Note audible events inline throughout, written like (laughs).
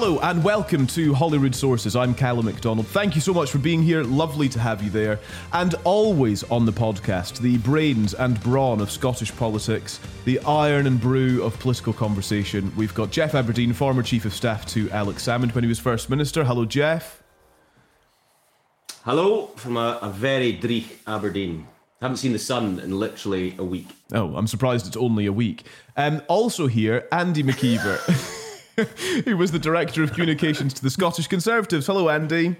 Hello and welcome to Holyrood Sources. I'm Calum McDonald. Thank you so much for being here. Lovely to have you there. And always on the podcast, the brains and brawn of Scottish politics, the iron and brew of political conversation. We've got Geoff Aberdein, former Chief of Staff to Alex Salmond when he was First Minister. Hello, Geoff. Hello from a, a very dreich Aberdeen. Haven't seen the sun in literally a week. Oh, I'm surprised it's only a week. Um, also here, Andy Maciver. (laughs) (laughs) who was the Director of Communications to the Scottish Conservatives. Hello, Andy.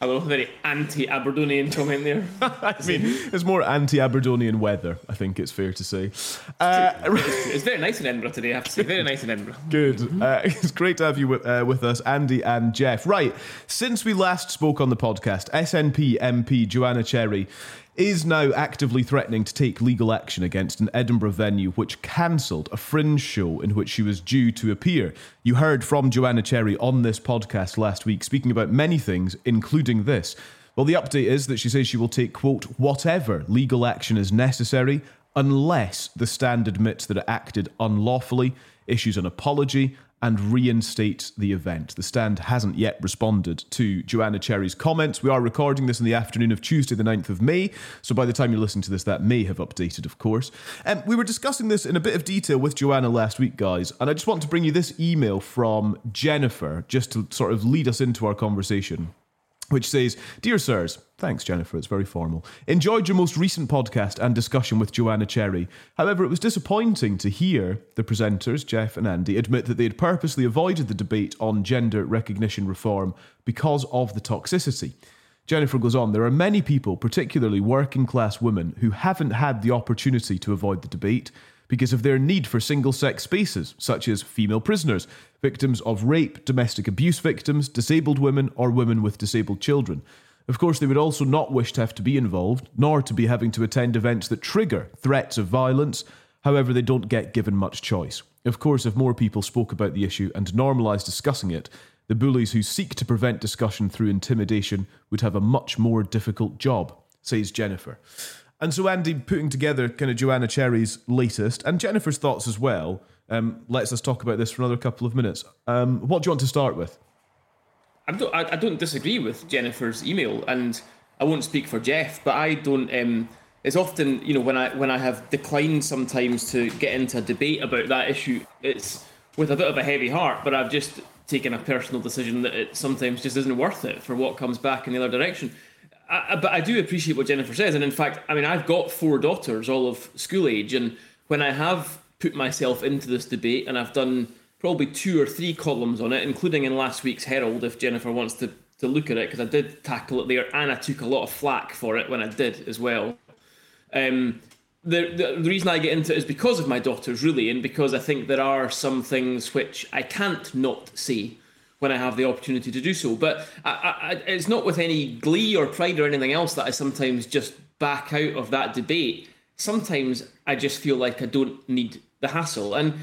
Hello, very anti Aberdonian comment there. (laughs) I mean, it's more anti Aberdonian weather, I think it's fair to say. Uh, it's very nice in Edinburgh today, I have to say. Very nice in Edinburgh. (laughs) Good. Uh, it's great to have you with, uh, with us, Andy and Geoff. Right, since we last spoke on the podcast, SNP MP Joanna Cherry is now actively threatening to take legal action against an Edinburgh venue which cancelled a fringe show in which she was due to appear. You heard from Joanna Cherry on this podcast last week, speaking about many things, including this. Well, the update is that she says she will take, quote, whatever legal action is necessary unless the stand admits that it acted unlawfully, issues an apology, and reinstate the event. The stand hasn't yet responded to Joanna Cherry's comments. We are recording this in the afternoon of Tuesday, the 9th of May, so by the time you listen to this, that may have updated, of course. Um, we were discussing this in a bit of detail with Joanna last week, guys, and I just want to bring you this email from Jennifer just to sort of lead us into our conversation which says, Dear Sirs, thanks, Jennifer, it's very formal. Enjoyed your most recent podcast and discussion with Joanna Cherry. However, it was disappointing to hear the presenters, Geoff and Andy, admit that they had purposely avoided the debate on gender recognition reform because of the toxicity. Jennifer goes on, there are many people, particularly working class women, who haven't had the opportunity to avoid the debate because of their need for single sex spaces, such as female prisoners, victims of rape, domestic abuse victims, disabled women, or women with disabled children. Of course, they would also not wish to have to be involved, nor to be having to attend events that trigger threats of violence. However, they don't get given much choice. Of course, if more people spoke about the issue and normalised discussing it, the bullies who seek to prevent discussion through intimidation would have a much more difficult job, says Jennifer. And so, Andy, putting together kind of Joanna Cherry's latest and Jennifer's thoughts as well, um, lets us talk about this for another couple of minutes. Um, what do you want to start with? I don't, I, don't disagree with Jennifer's email, and I won't speak for Geoff, but I don't. Um, it's often, you know, when I when I have declined sometimes to get into a debate about that issue, it's with a bit of a heavy heart. But I've just taken a personal decision that it sometimes just isn't worth it for what comes back in the other direction. I, but I do appreciate what Jennifer says, and in fact, I mean, I've got four daughters, all of school age, and when I have put myself into this debate, and I've done probably two or three columns on it, including in last week's Herald, if Jennifer wants to to look at it, because I did tackle it there, and I took a lot of flack for it when I did as well. Um, the, the, the reason I get into it is because of my daughters, really, and because I think there are some things which I can't not say when I have the opportunity to do so. But I, I, it's not with any glee or pride or anything else that I sometimes just back out of that debate. Sometimes I just feel like I don't need the hassle, and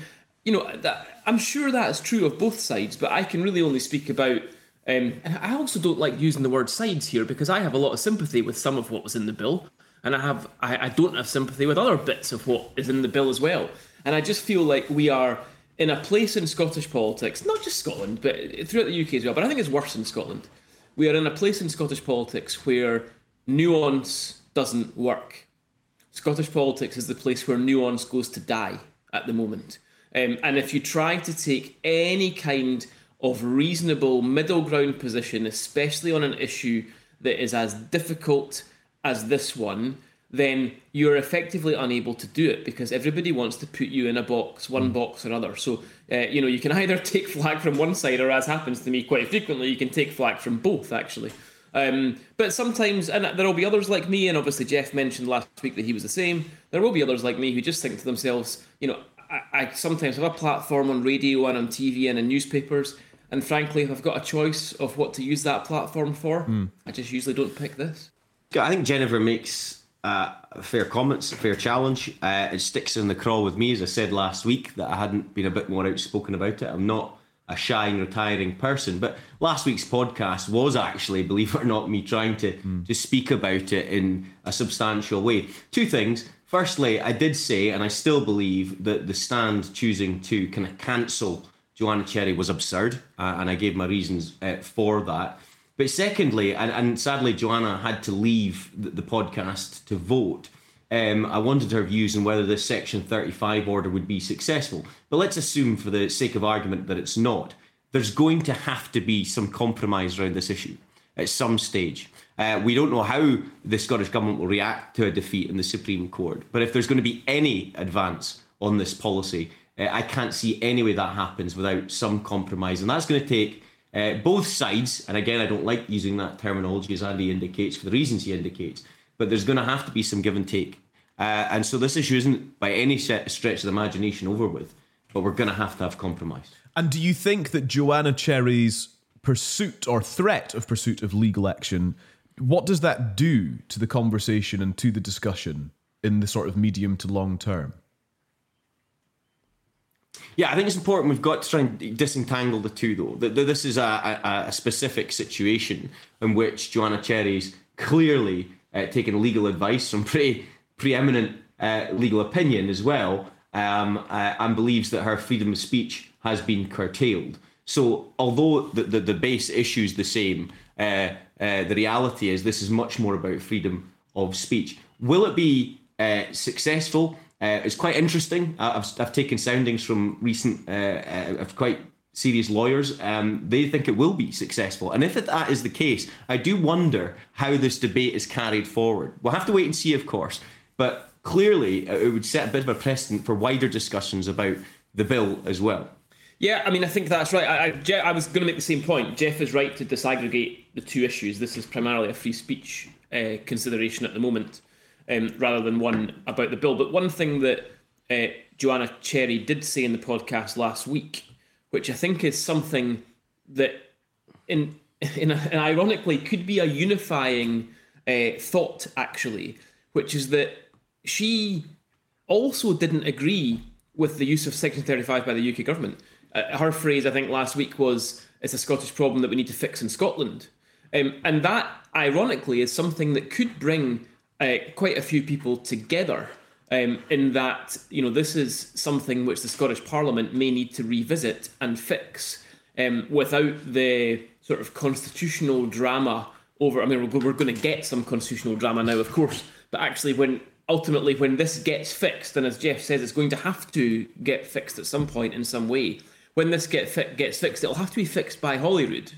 you know, that, I'm sure that's true of both sides. But I can really only speak about. Um, and I also don't like using the word sides here because I have a lot of sympathy with some of what was in the bill and I have I, I don't have sympathy with other bits of what is in the bill as well. And I just feel like we are in a place in Scottish politics, not just Scotland, but throughout the UK as well. But I think it's worse in Scotland. We are in a place in Scottish politics where nuance doesn't work. Scottish politics is the place where nuance goes to die at the moment. Um, and if you try to take any kind of reasonable middle ground position, especially on an issue that is as difficult as this one, then you're effectively unable to do it because everybody wants to put you in a box, one mm. box or other. So, uh, you know, you can either (laughs) take flag from one side, or as happens to me quite frequently, you can take flag from both, actually. Um, but sometimes, and there will be others like me, and obviously Geoff mentioned last week that he was the same. There will be others like me who just think to themselves, you know, I, I sometimes have a platform on radio and on TV and in newspapers, and frankly, if I've got a choice of what to use that platform for, mm. I just usually don't pick this. I think Jennifer makes uh, fair comments, fair challenge. Uh, it sticks in the craw with me, as I said last week, that I hadn't been a bit more outspoken about it. I'm not a shy and retiring person, but last week's podcast was actually, believe it or not, me trying to mm. to speak about it in a substantial way. Two things. Firstly, I did say, and I still believe that the stand choosing to kind of cancel Joanna Cherry was absurd, uh, and I gave my reasons uh, for that. But secondly, and, and sadly, Joanna had to leave the, the podcast to vote. Um, I wanted her views on whether this Section 35 order would be successful. But let's assume, for the sake of argument, that it's not. There's going to have to be some compromise around this issue at some stage. Uh, we don't know how the Scottish Government will react to a defeat in the Supreme Court. But if there's going to be any advance on this policy, uh, I can't see any way that happens without some compromise. And that's going to take uh, both sides, and again, I don't like using that terminology as Andy indicates for the reasons he indicates, but there's going to have to be some give and take. Uh, and so this issue isn't by any stretch of the imagination over with, but we're going to have to have compromise. And do you think that Joanna Cherry's pursuit or threat of pursuit of legal action, what does that do to the conversation and to the discussion in the sort of medium to long term? Yeah, I think it's important. We've got to try and disentangle the two, though. This is a, a, a, specific situation in which Joanna Cherry's clearly uh, taken legal advice from pretty preeminent uh, legal opinion as well, um, uh, and believes that her freedom of speech has been curtailed. So, although the, the, the base issue is the same, uh, uh, the reality is this is much more about freedom of speech. Will it be uh, successful? Uh, it's quite interesting. I've, I've taken soundings from recent, uh, uh, quite serious lawyers. Um, they think it will be successful. And if that is the case, I do wonder how this debate is carried forward. We'll have to wait and see, of course. But clearly, it would set a bit of a precedent for wider discussions about the bill as well. Yeah, I mean, I think that's right. I, I, I was going to make the same point. Geoff is right to disaggregate the two issues. This is primarily a free speech uh, consideration at the moment um, rather than one about the bill. But one thing that uh, Joanna Cherry did say in the podcast last week, which I think is something that, in, (laughs) in, a, in ironically, could be a unifying uh, thought actually, which is that she also didn't agree with the use of Section 35 by the UK government. Uh, her phrase, I think, last week was, "It's a Scottish problem that we need to fix in Scotland," um, and that, ironically, is something that could bring uh, quite a few people together. Um, in that, you know, this is something which the Scottish Parliament may need to revisit and fix um, without the sort of constitutional drama over. I mean, we're, we're going to get some constitutional drama now, of course, but actually, when ultimately when this gets fixed, and as Geoff says, it's going to have to get fixed at some point in some way. When this get fi- gets fixed, it'll have to be fixed by Holyrood,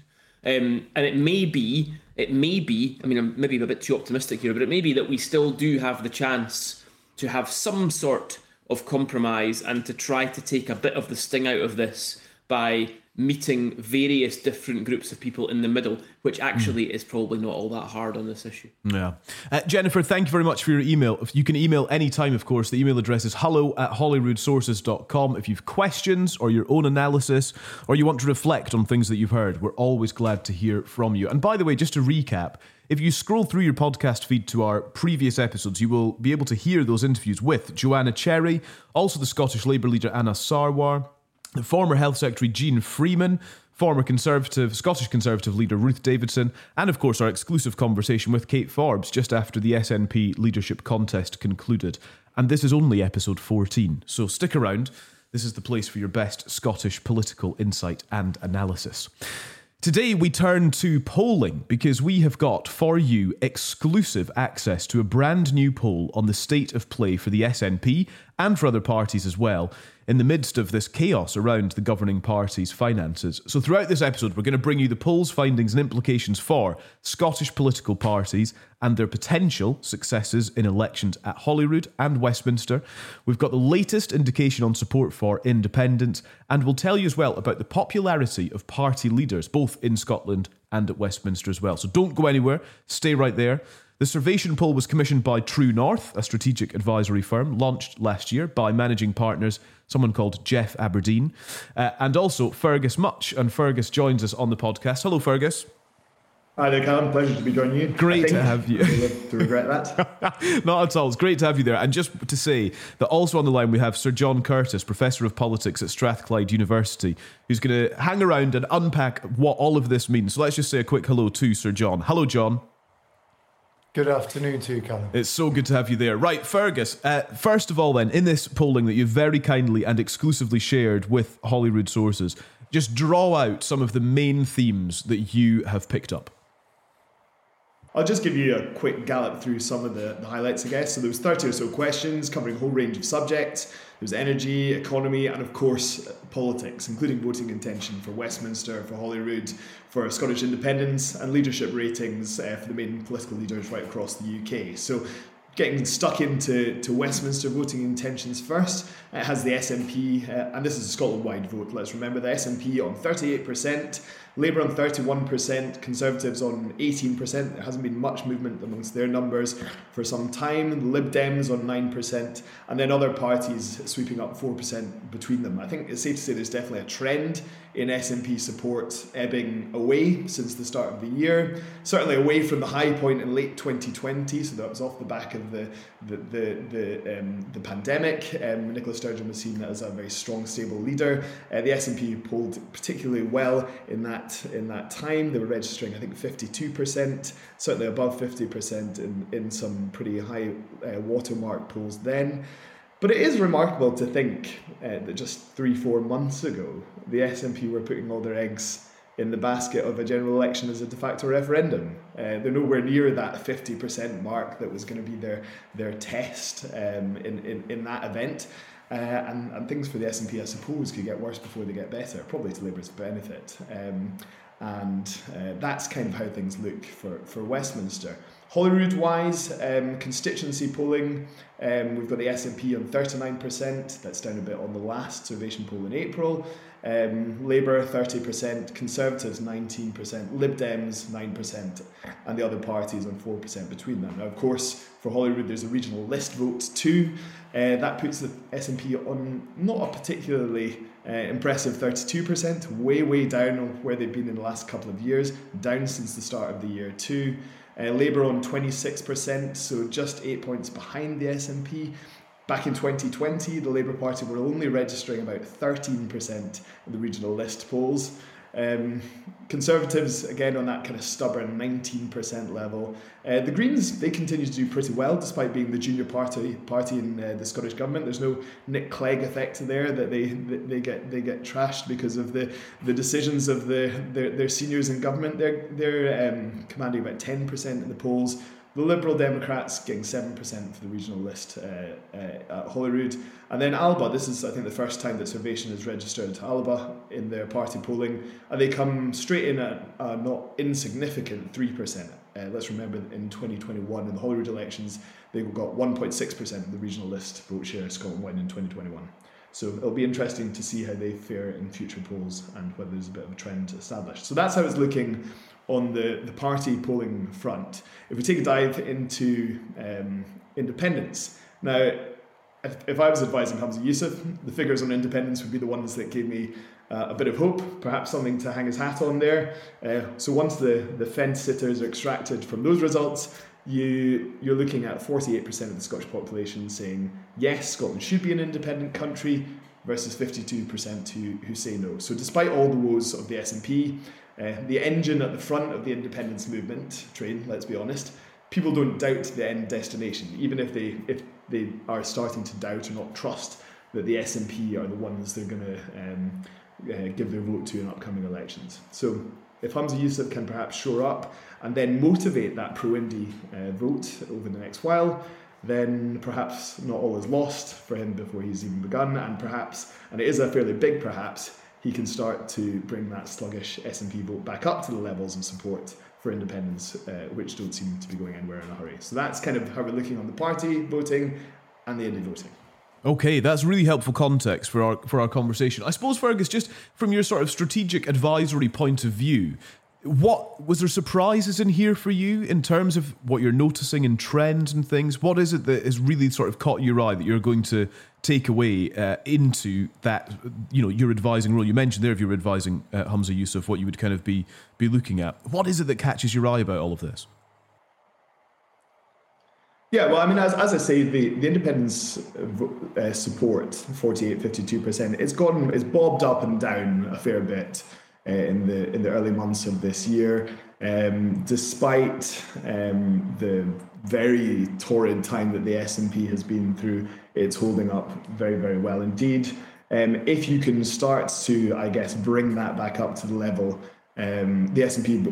um, and it may be it may be, I mean, I'm maybe a bit too optimistic here, but it may be that we still do have the chance to have some sort of compromise and to try to take a bit of the sting out of this by meeting various different groups of people in the middle, which actually mm. is probably not all that hard on this issue. Yeah. Uh, Jennifer, thank you very much for your email. You can email anytime, of course. The email address is hello at holyroodsources.com. If you've questions or your own analysis or you want to reflect on things that you've heard, we're always glad to hear from you. And by the way, just to recap, if you scroll through your podcast feed to our previous episodes, you will be able to hear those interviews with Joanna Cherry, also the Scottish Labour leader Anas Sarwar, former Health Secretary Jeane Freeman, former Conservative, Scottish Conservative leader Ruth Davidson, and of course our exclusive conversation with Kate Forbes just after the SNP leadership contest concluded. And this is only episode 14, so stick around. This is the place for your best Scottish political insight and analysis. Today, we turn to polling because we have got for you exclusive access to a brand new poll on the state of play for the SNP and for other parties as well in the midst of this chaos around the governing party's finances. So, throughout this episode, we're going to bring you the poll's findings and implications for Scottish political parties and their potential successes in elections at Holyrood and Westminster. We've got the latest indication on support for independence, and we'll tell you as well about the popularity of party leaders, both in Scotland and at Westminster as well. So, don't go anywhere, stay right there. The Survation poll was commissioned by True North, a strategic advisory firm launched last year by managing partners, someone called Geoff Aberdein, uh, and also Fergus Mutch. And Fergus joins us on the podcast. Hello, Fergus. Hi there, Calum. Pleasure to be joining you. Great to have you. to regret that. (laughs) Not at all. It's great to have you there. And just to say that also on the line we have Sir John Curtice, Professor of Politics at Strathclyde University, who's going to hang around and unpack what all of this means. So let's just say a quick hello to Sir John. Hello, John. Good afternoon to you, Calum. It's so good to have you there. Right, Fergus, uh, first of all, then, in this polling that you've very kindly and exclusively shared with Holyrood sources, just draw out some of the main themes that you have picked up. I'll just give you a quick gallop through some of the, the highlights, I guess. So there was 30 or so questions covering a whole range of subjects. There was energy, economy, and of course politics, including voting intention for Westminster, for Holyrood, for Scottish independence, and leadership ratings uh, for the main political leaders right across the UK. So getting stuck into to Westminster voting intentions first. It has the SNP, uh, and this is a Scotland-wide vote. Let's remember the SNP on 38%, Labour on 31%, Conservatives on 18%. There hasn't been much movement amongst their numbers for some time. Lib Dems on 9%, and then other parties sweeping up 4% between them. I think it's safe to say there's definitely a trend in SNP support ebbing away since the start of the year. Certainly away from the high point in late 2020, so that was off the back of the the the the, um, the pandemic. Um, Nicola Sturgeon was seen as a very strong, stable leader. Uh, the SNP polled particularly well in that in that time. They were registering, I think, 52%, certainly above 50% in in some pretty high uh, watermark polls then. But it is remarkable to think uh, that just three, four months ago, the SNP were putting all their eggs in the basket of a general election as a de facto referendum. Uh, they're nowhere near that 50% mark that was going to be their, their test um, in, in, in that event. Uh, and, and things for the SNP, I suppose, could get worse before they get better, probably to Labour's benefit. Um, and uh, that's kind of how things look for, for Westminster. Holyrood wise, um, constituency polling, um, we've got the SNP on 39%, that's down a bit on the last Survation poll in April. Um, Labour 30%, Conservatives 19%, Lib Dems 9%, and the other parties on 4% between them. Now, of course, for Holyrood, there's a regional list vote too. Uh, that puts the SNP on not a particularly uh, impressive 32%, way, way down on where they've been in the last couple of years, down since the start of the year too. Uh, Labour on 26%, so just eight points behind the SNP. Back in 2020, the Labour Party were only registering about 13% in the regional list polls. Um, Conservatives, again, on that kind of stubborn 19% level. Uh, the Greens, they continue to do pretty well despite being the junior party party in uh, the Scottish Government. There's no Nick Clegg effect there that they they get they get trashed because of the, the decisions of the their, their seniors in government. They're, they're um, commanding about 10% in the polls. The Liberal Democrats getting 7% for the regional list uh, uh, at Holyrood. And then Alba, this is, I think, the first time that Survation has registered Alba in their party polling. And they come straight in at a not insignificant 3%. Uh, let's remember in 2021, in the Holyrood elections, they got 1.6% of the regional list vote share Scotland won in 2021. So it'll be interesting to see how they fare in future polls and whether there's a bit of a trend established. So that's how it's looking on the, the party polling front. If we take a dive into um, independence, now if, I was advising Humza Yousaf, the figures on independence would be the ones that gave me uh, a bit of hope, perhaps something to hang his hat on there. Uh, so once the, the fence sitters are extracted from those results, you you're looking at 48% of the Scottish population saying yes, Scotland should be an independent country, versus 52% who, who say no. So despite all the woes of the SNP, uh, the engine at the front of the independence movement train, let's be honest, people don't doubt the end destination, even if they if they are starting to doubt or not trust that the SNP are the ones they're going to um, uh, give their vote to in upcoming elections. So if Humza Yousaf can perhaps shore up and then motivate that pro-Indy uh, vote over the next while, then perhaps not all is lost for him before he's even begun, and perhaps, and it is a fairly big perhaps, he can start to bring that sluggish SNP vote back up to the levels of support for independence, uh, which don't seem to be going anywhere in a hurry. So that's kind of how we're looking on the party voting and the Indy voting. Okay, that's really helpful context for our for our conversation. I suppose, Fergus, just from your sort of strategic advisory point of view, what was there surprises in here for you in terms of what you're noticing in trends and things? What is it that has really sort of caught your eye that you're going to take away uh, into that? You know, your advising role. You mentioned there, if you're advising uh, Humza Yousaf, what you would kind of be be looking at. What is it that catches your eye about all of this? Yeah, well, I mean, as, as I say, the, the independence uh, support, 48, 52%, it's gone, it's bobbed up and down a fair bit uh, in the in the early months of this year. Um, despite um, the very torrid time that the SNP has been through, it's holding up very, very well indeed. Um, if you can start to, I guess, bring that back up to the level um, the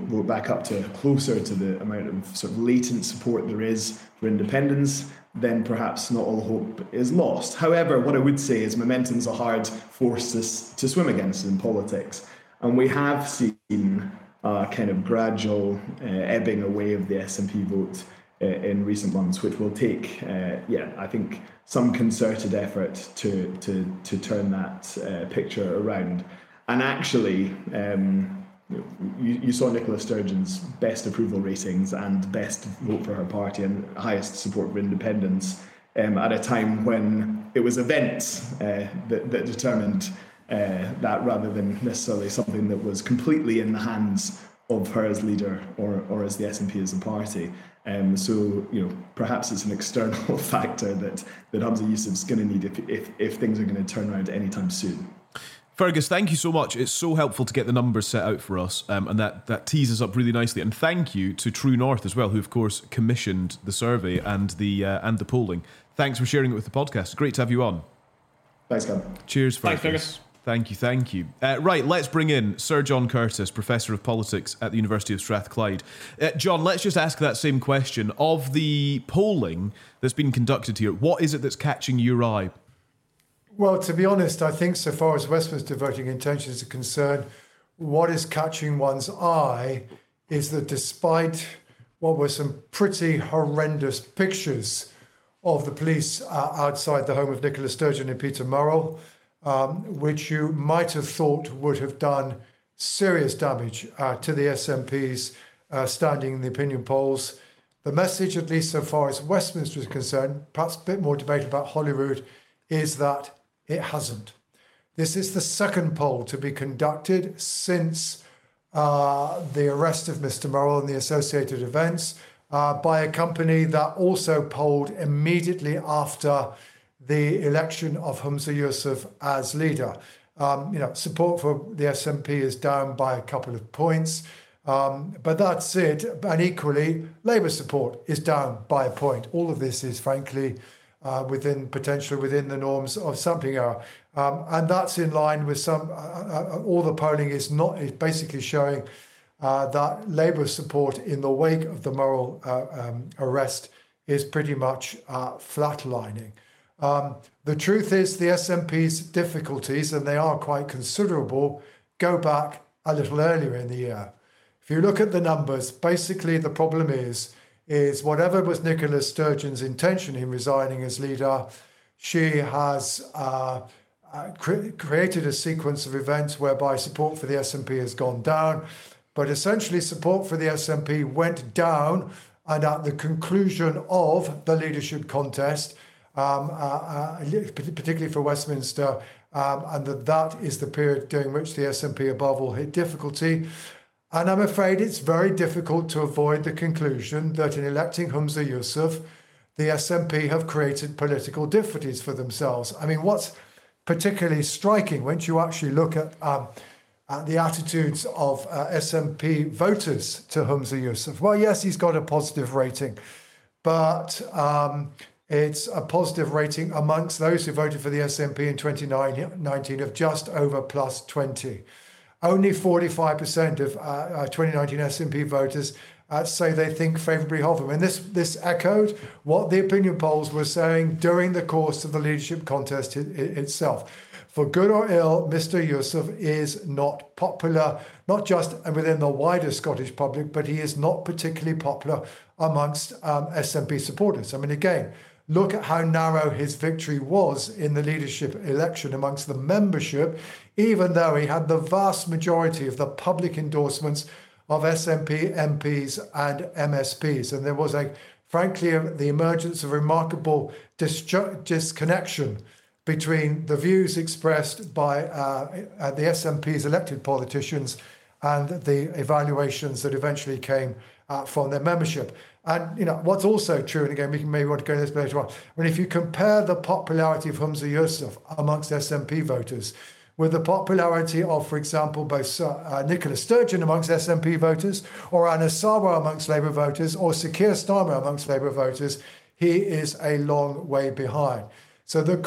vote back up to closer to the amount of sort of latent support there is for independence, then perhaps not all hope is lost. However, what I would say is momentum's a hard force to, to swim against in politics. And we have seen a kind of gradual uh, ebbing away of the SNP vote uh, in recent months, which will take, uh, yeah, I think some concerted effort to, to, to turn that uh, picture around. And actually, um, you, you saw Nicola Sturgeon's best approval ratings and best vote for her party and highest support for independence um, at a time when it was events uh, that, that determined uh, that rather than necessarily something that was completely in the hands of her as leader or, or as the SNP as a party. Um, so, you know, perhaps it's an external (laughs) factor that, that Humza Yousaf's going to need if, if, if things are going to turn around anytime soon. Fergus, thank you so much. It's so helpful to get the numbers set out for us, um, and that, that teases up really nicely. And thank you to True North as well, who of course commissioned the survey and the uh, and the polling. Thanks for sharing it with the podcast. Great to have you on. Thanks, Cam. Cheers, Fergus. Thanks, Fergus. Thank you, thank you. Uh, right, let's bring in Sir John Curtice, Professor of Politics at the University of Strathclyde. Uh, John, let's just ask that same question. Of the polling that's been conducted here, what is it that's catching your eye? Well, to be honest, I think so far as Westminster voting intentions are concerned, what is catching one's eye is that despite what were some pretty horrendous pictures of the police uh, outside the home of Nicola Sturgeon and Peter Murrell, um, which you might have thought would have done serious damage uh, to the SNP's uh, standing in the opinion polls. The message, at least so far as Westminster is concerned, perhaps a bit more debate about Holyrood, is that it hasn't. This is the second poll to be conducted since uh, the arrest of Mr. Murrell and the associated events uh, by a company that also polled immediately after the election of Humza Yousaf as leader. Um, you know, support for the SNP is down by a couple of points, um, but that's it. And equally, Labour support is down by a point. All of this is, frankly, uh, within potentially within the norms of sampling error. Um, and that's in line with some, uh, uh, uh, all the polling is not, is basically showing uh, that Labour support in the wake of the Murrell uh, um, arrest is pretty much flatlining. Um, the truth is, the SNP's difficulties, and they are quite considerable, go back a little earlier in the year. If you look at the numbers, basically the problem is is whatever was Nicola Sturgeon's intention in resigning as leader, she has uh, uh, cre- created a sequence of events whereby support for the SNP has gone down, but essentially support for the SNP went down, and at the conclusion of the leadership contest, um, uh, uh, particularly for Westminster, um, and that that is the period during which the SNP above all hit difficulty. And I'm afraid it's very difficult to avoid the conclusion that in electing Humza Yousaf, the SNP have created political difficulties for themselves. I mean, what's particularly striking once you actually look at, um, at the attitudes of uh, SNP voters to Humza Yousaf? Well, yes, he's got a positive rating, but um, it's a positive rating amongst those who voted for the SNP in 2019 of just over plus 20. Only 45% of uh, uh, 2019 SNP voters uh, say they think favourably of him. And this, this echoed what the opinion polls were saying during the course of the leadership contest it, it, itself. For good or ill, Mr. Yousaf is not popular, not just within the wider Scottish public, but he is not particularly popular amongst um, SNP supporters. I mean, again, look at how narrow his victory was in the leadership election amongst the membership, even though he had the vast majority of the public endorsements of SNP MPs and MSPs. And there was a, frankly, the emergence of remarkable dis- disconnection between the views expressed by uh, uh the SNP's elected politicians and the evaluations that eventually came uh, from their membership. And you know what's also true, and again we can maybe want to go into this later on. Mean, if you compare the popularity of Humza Yousaf amongst SNP voters with the popularity of, for example, both uh, Nicola Sturgeon amongst SNP voters, or Anas Sarwar amongst Labour voters, or Sir Keir Starmer amongst Labour voters, he is a long way behind. So the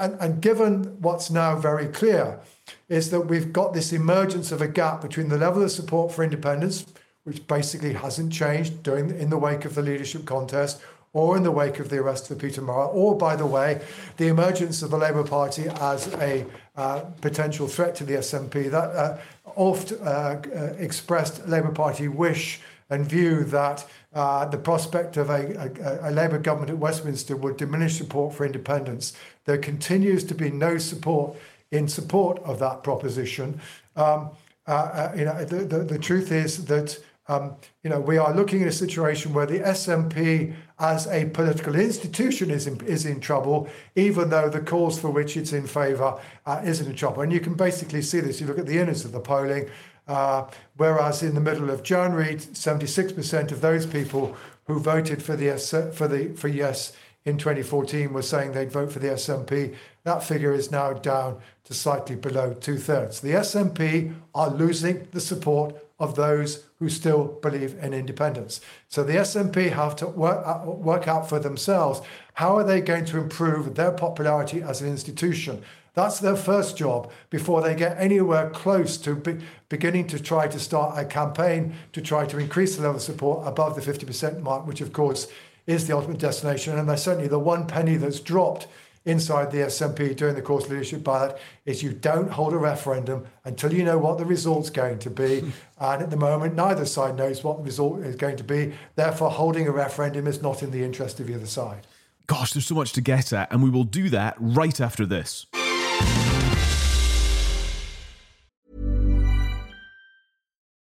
and, and given what's now very clear is that we've got this emergence of a gap between the level of support for independence, which basically hasn't changed during in the wake of the leadership contest or in the wake of the arrest of Peter Murrell, or by the way, the emergence of the Labour Party as a uh, potential threat to the SNP. That uh, oft uh, uh, expressed Labour Party wish and view that uh, the prospect of a, a, a, Labour government at Westminster would diminish support for independence. There continues to be no support in support of that proposition. Um, uh, you know, the, the, the truth is that you know, we are looking at a situation where the SNP as a political institution is in, is in trouble, even though the cause for which it's in favour uh, isn't in trouble. And you can basically see this. You look at the innards of the polling, uh, whereas in the middle of January, 76% of those people who voted for the yes, for the for yes in 2014 were saying they'd vote for the SNP. That figure is now down to slightly below two thirds. The SNP are losing the support of those who still believe in independence. So the SNP have to work out, uh, work out for themselves how are they going to improve their popularity as an institution. That's their first job before they get anywhere close to be, beginning to try to start a campaign to try to increase the level of support above the 50% mark, which of course is the ultimate destination. And there's certainly the one penny that's dropped inside the SNP during the course leadership ballot is you don't hold a referendum until you know what the result's going to be. (laughs) and at the moment, neither side knows what the result is going to be. Therefore, holding a referendum is not in the interest of the other side. Gosh, there's so much to get at, and we will do that right after this.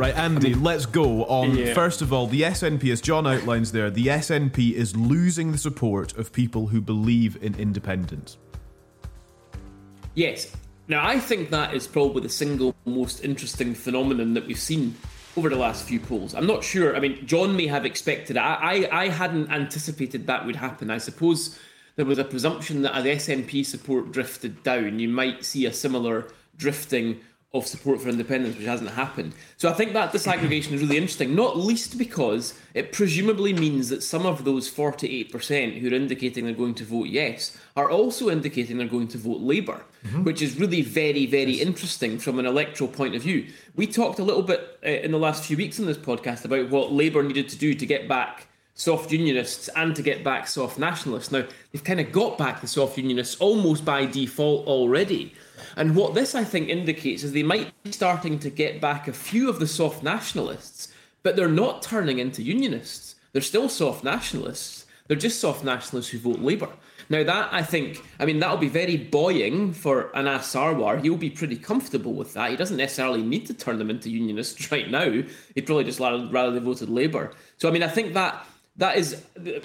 Right, Andy, let's go on. Yeah. First of all, the SNP, as John outlines there, the SNP is losing the support of people who believe in independence. Yes. Now, I think that is probably the single most interesting phenomenon that we've seen over the last few polls. I'm not sure. I mean, John may have expected it. I, I, I hadn't anticipated that would happen. I suppose there was a presumption that as SNP support drifted down, you might see a similar drifting of support for independence, which hasn't happened. So I think that disaggregation is really interesting, not least because it presumably means that some of those 48% who are indicating they're going to vote yes are also indicating they're going to vote Labour, which is really very, very interesting from an electoral point of view. We talked a little bit uh, in the last few weeks on this podcast about what Labour needed to do to get back soft unionists and to get back soft nationalists. Now, they've kind of got back the soft unionists almost by default already. And what this, I think, indicates is they might be starting to get back a few of the soft nationalists, but they're not turning into unionists. They're still soft nationalists. They're just soft nationalists who vote Labour. Now, that I think, I mean, that'll be very buoying for Anas Sarwar. He'll be pretty comfortable with that. He doesn't necessarily need to turn them into unionists (laughs) right now. He'd probably just rather, rather they voted Labour. So, I mean, I think that that is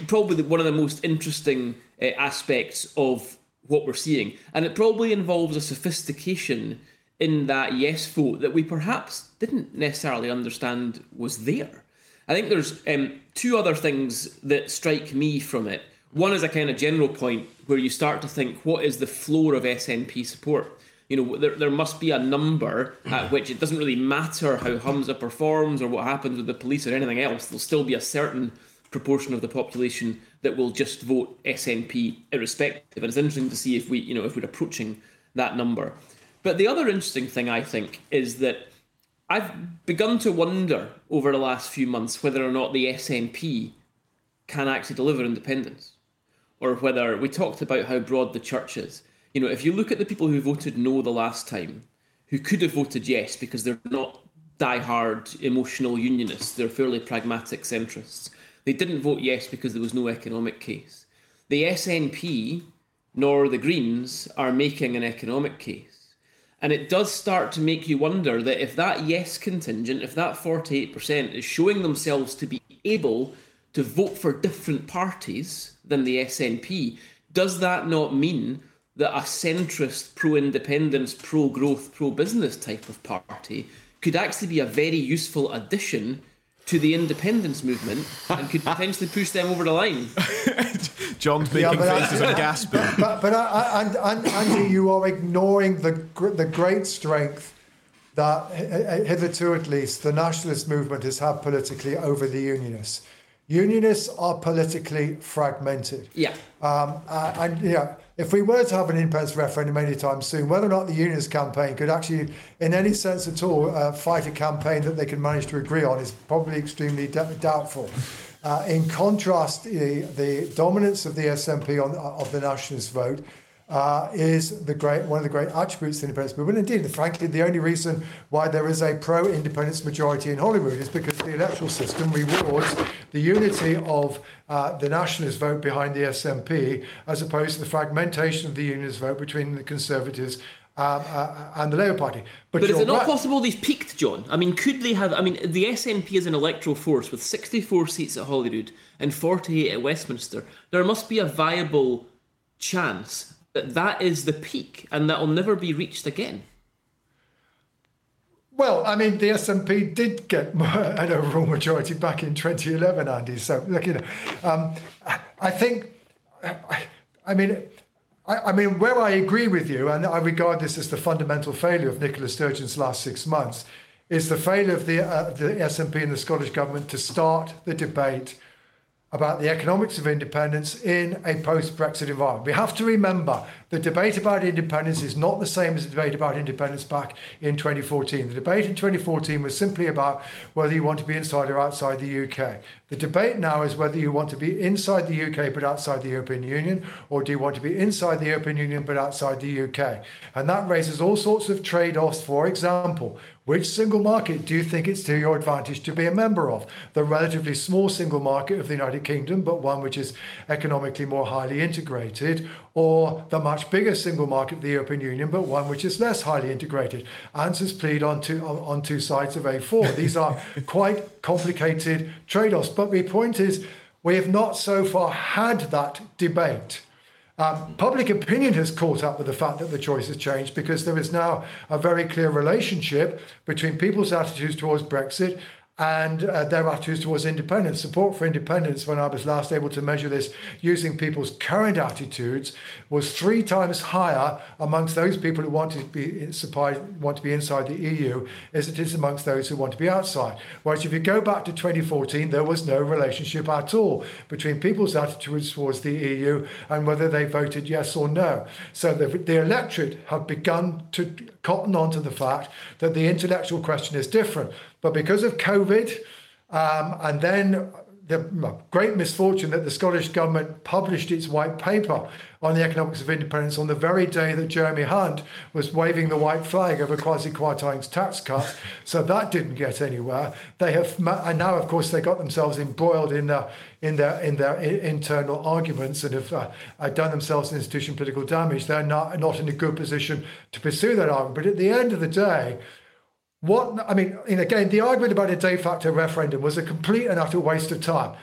probably one of the most interesting uh, aspects of what we're seeing. And it probably involves a sophistication in that yes vote that we perhaps didn't necessarily understand was there. I think there's um, two other things that strike me from it. One is a kind of general point where you start to think, what is the floor of SNP support? You know, there, there must be a number at (clears throat) which it doesn't really matter how Humza performs or what happens with the police or anything else. There'll still be a certain proportion of the population that will just vote SNP irrespective. And it's interesting to see if we, you know, if we're approaching that number. But the other interesting thing I think is that I've begun to wonder over the last few months whether or not the SNP can actually deliver independence, or whether we talked about how broad the church is. You know, if you look at the people who voted no the last time, who could have voted yes because they're not die-hard emotional unionists, they're fairly pragmatic centrists. They didn't vote yes because there was no economic case. The SNP nor the Greens are making an economic case. And it does start to make you wonder that if that yes contingent, if that 48% is showing themselves to be able to vote for different parties than the SNP, does that not mean that a centrist, pro independence, pro growth, pro business type of party could actually be a very useful addition to the independence movement and could (laughs) potentially push them over the line? (laughs) John's Yeah, making but I- faces and gasping. (laughs) But, but I, I, and, and, Andy, you are ignoring the, the great strength that, h- h- hitherto at least, the nationalist movement has had politically over the unionists. Unionists are politically fragmented. Yeah. Um, uh, and you know, if we were to have an independence referendum anytime soon, whether or not the unionist campaign could actually, in any sense at all, uh, fight a campaign that they can manage to agree on is probably extremely d- doubtful. Uh, in contrast, the, the dominance of the SNP on of the nationalist vote uh, is the great one of the great attributes of the independence movement. Indeed, frankly, the only reason why there is a pro-independence majority in Holyrood is because the electoral system rewards the unity of uh, the nationalist vote behind the SNP as opposed to the fragmentation of the unionist vote between the Conservatives um, uh, and the Labour Party. But is it not right- possible they've peaked, John? I mean, could they have? I mean, the SNP is an electoral force with 64 seats at Holyrood and 48 at Westminster. There must be a viable chance that that is the peak and that will never be reached again. Well, I mean, the SNP did get (laughs) an overall majority back in 2011, Andy. So, look, you know, um, I think, I, I mean, I, I mean, where I agree with you, and I regard this as the fundamental failure of Nicola Sturgeon's last six months, is the failure of the, uh, the SNP and the Scottish Government to start the debate about the economics of independence in a post Brexit environment. We have to remember the debate about independence is not the same as the debate about independence back in 2014. The debate in 2014 was simply about whether you want to be inside or outside the UK. The debate now is whether you want to be inside the UK but outside the European Union, or do you want to be inside the European Union but outside the UK? And that raises all sorts of trade offs. For example, Which single market do you think it's to your advantage to be a member of? The relatively small single market of the United Kingdom, but one which is economically more highly integrated, or the much bigger single market of the European Union, but one which is less highly integrated? Answers plead on two, on two sides of A4. (laughs) These are quite complicated trade offs. But the point is, we have not so far had that debate. Um, public opinion has caught up with the fact that the choice has changed because there is now a very clear relationship between people's attitudes towards Brexit and uh, their attitudes towards independence. Support for independence, when I was last able to measure this using people's current attitudes, was three times higher amongst those people who want to be supplied, want to be inside the EU as it is amongst those who want to be outside. Whereas if you go back to 2014, there was no relationship at all between people's attitudes towards the EU and whether they voted yes or no. So the, the electorate have begun to cotton on to the fact that the intellectual question is different. But because of COVID, um, and then the great misfortune that the Scottish Government published its white paper on the economics of independence on the very day that Jeremy Hunt was waving the white flag over Kwasi Kwarteng's tax cut. So that didn't get anywhere. They have, and now, of course, they got themselves embroiled in their in their in their internal arguments and have uh, done themselves institutional political damage. They're not not in a good position to pursue that argument. But at the end of the day what I mean, again, the argument about a de facto referendum was a complete and utter waste of time.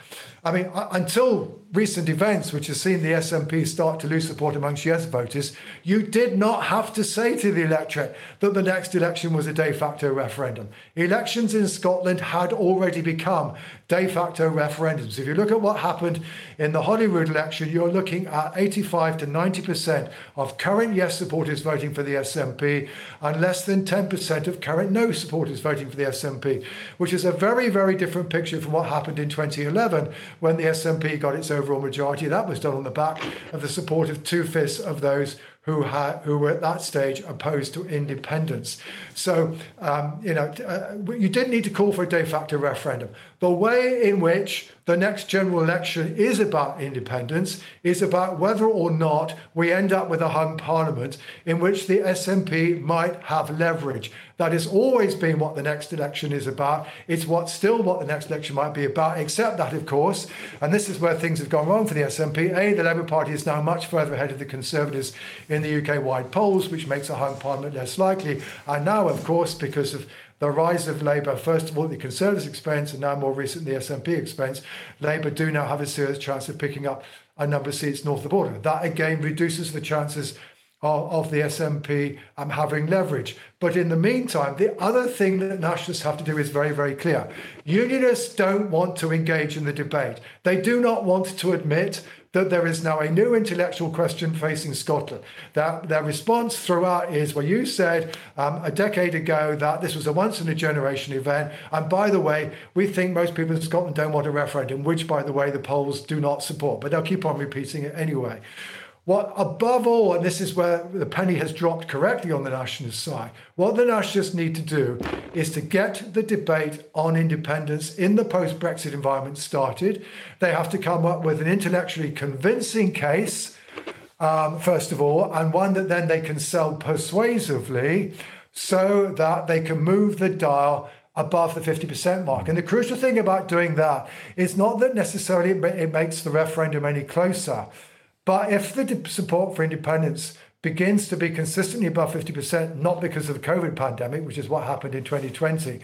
I mean, until recent events, which have seen the SNP start to lose support amongst yes voters, you did not have to say to the electorate that the next election was a de facto referendum. Elections in Scotland had already become de facto referendums. If you look at what happened in the Holyrood election, you're looking at 85 to 90% of current yes supporters voting for the SNP and less than 10% of current no supporters voting for the SNP, which is a very, very different picture from what happened in 2011 when the SNP got its overall majority. That was done on the back of the support of two fifths of those who had who were at that stage opposed to independence. So um, you know uh, you didn't need to call for a de facto referendum. The way in which the next general election is about independence is about whether or not we end up with a hung parliament in which the SNP might have leverage. That has always been what the next election is about. It's what still what the next election might be about, except that, of course, and this is where things have gone wrong for the SNP. A, the Labour Party is now much further ahead of the Conservatives in the UK wide polls, which makes a hung parliament less likely. And now, of course, because of the rise of Labour, first of all, the Conservatives' expense, and now more recently, the SNP expense, Labour do now have a serious chance of picking up a number of seats north of the border. That again reduces the chances of, of the SNP um, having leverage. But in the meantime, the other thing that nationalists have to do is very, very clear. Unionists don't want to engage in the debate. They do not want to admit that there is now a new intellectual question facing Scotland. That their response throughout is, well, you said um, a decade ago that this was a once in a generation event. And by the way, we think most people in Scotland don't want a referendum, which, by the way, the polls do not support. But they'll keep on repeating it anyway. What, above all, and this is where the penny has dropped correctly on the nationalist side, what the nationalists need to do is to get the debate on independence in the post Brexit environment started. They have to come up with an intellectually convincing case, um, first of all, and one that then they can sell persuasively so that they can move the dial above the 50% mark. And the crucial thing about doing that is not that necessarily it makes the referendum any closer but if the support for independence begins to be consistently above 50%, not because of the COVID pandemic, which is what happened in 2020,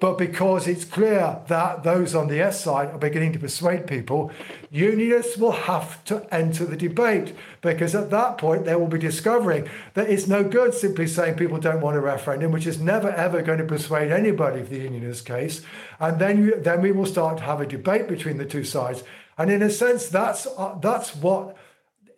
but because it's clear that those on the S side are beginning to persuade people, unionists will have to enter the debate because at that point they will be discovering that it's no good simply saying people don't want a referendum, which is never ever going to persuade anybody of the unionist case. And then, you, then we will start to have a debate between the two sides. And in a sense, that's, uh, that's what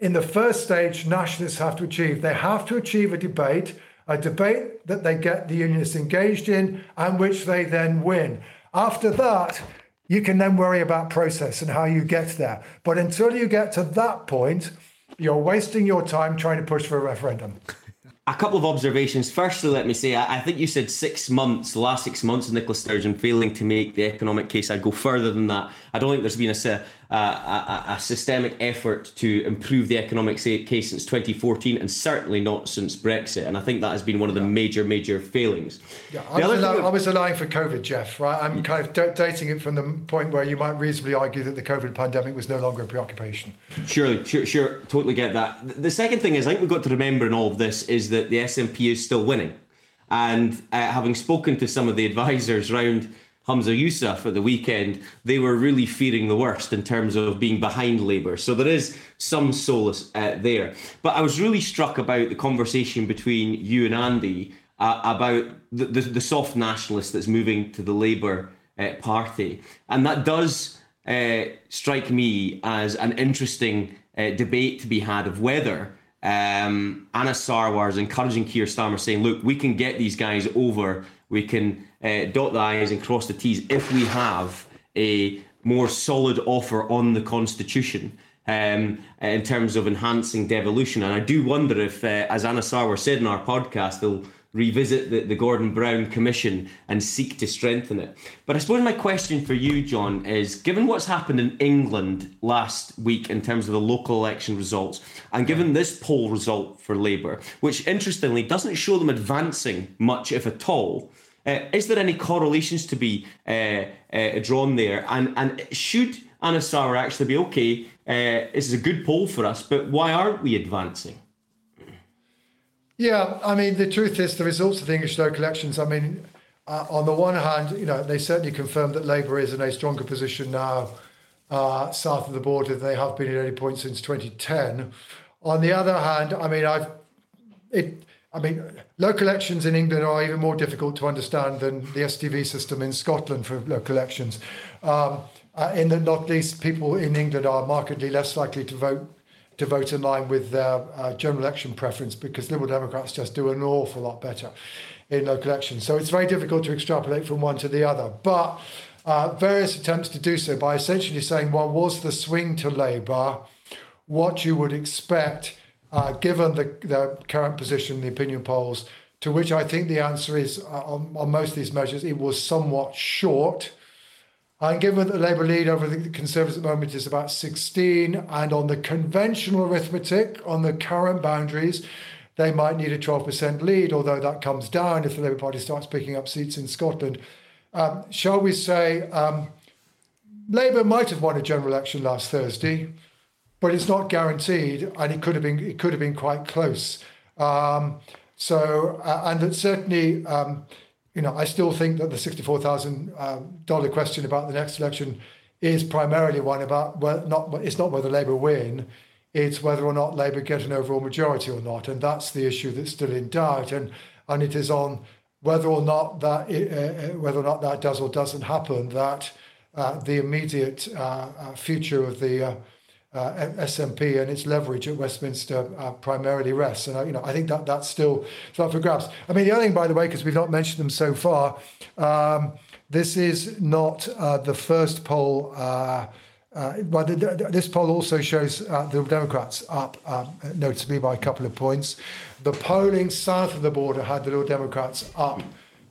in the first stage, nationalists have to achieve. They have to achieve a debate, a debate that they get the unionists engaged in and which they then win. After that, you can then worry about process and how you get there. But until you get to that point, you're wasting your time trying to push for a referendum. A couple of observations. Firstly, let me say, I, think you said six months, the last six months of Nicola Sturgeon failing to make the economic case. I'd go further than that. I don't think there's been a, a, a, systemic effort to improve the economic case since 2014 and certainly not since Brexit. And I think that has been one of the major, major failings. Yeah, I, was, allow- I was allowing for COVID, Geoff. right? I'm kind of d- dating it from the point where you might reasonably argue that the COVID pandemic was no longer a preoccupation. Sure, sure, sure, totally get that. The second thing is, I think we've got to remember in all of this is that the SNP is still winning. And uh, having spoken to some of the advisors around Humza Yousaf at the weekend, they were really fearing the worst in terms of being behind Labour. So there is some solace uh, there. But I was really struck about the conversation between you and Andy uh, about the, the, the, soft nationalist that's moving to the Labour uh, Party. And that does uh, strike me as an interesting uh, debate to be had of whether. Um, Anas Sarwar is encouraging Keir Starmer, saying, "Look, we can get these guys over we can uh, dot the I's and cross the T's if we have a more solid offer on the Constitution um, in terms of enhancing devolution. And I do wonder if, uh, as Anas Sarwar said in our podcast, they'll revisit the, the Gordon Brown Commission and seek to strengthen it. But I suppose my question for you, John, is given what's happened in England last week in terms of the local election results, and given this poll result for Labour, which interestingly doesn't show them advancing much, if at all. Uh, is there any correlations to be uh, uh, drawn there? And and should Anas Sarwar actually be okay? Uh, this is a good poll for us, but why aren't we advancing? Yeah, I mean, the truth is, the results of the English local elections, I mean, uh, on the one hand, you know, they certainly confirmed that Labour is in a stronger position now uh, south of the border than they have been at any point since 2010. On the other hand, I mean, I've it. I mean, local elections in England are even more difficult to understand than the STV system in Scotland for local elections. Um, uh, in that, not least, people in England are markedly less likely to vote to vote in line with their uh, general election preference because Liberal Democrats just do an awful lot better in local elections. So it's very difficult to extrapolate from one to the other. But uh, various attempts to do so by essentially saying, well, was the swing to Labour what you would expect uh, given the, the, current position in the opinion polls? To which I think the answer is uh, on, on most of these measures, it was somewhat short. And given that the Labour lead over the Conservatives at the moment is about 16, and on the conventional arithmetic, on the current boundaries, they might need a 12% lead, although that comes down if the Labour Party starts picking up seats in Scotland. Um, shall we say um, Labour might have won a general election last Thursday, but it's not guaranteed, and it could have been it could have been quite close. Um, so, uh, and that certainly um, you know, I still think that the sixty-four thousand um, dollar question about the next election is primarily one about well, not it's not whether Labour win, it's whether or not Labour get an overall majority or not, and that's the issue that's still in doubt, and and it is on whether or not that uh, uh, whether or not that does or doesn't happen that uh, the immediate uh, uh future of the uh, uh, and its leverage at Westminster uh, primarily rests. And, uh, you know, I think that that's still up for grabs. I mean, the other thing, by the way, because we've not mentioned them so far, um, this is not uh, the first poll. Uh, uh, but the, the, this poll also shows the Democrats up um, noticeably by a couple of points. The polling south of the border had the Liberal Democrats up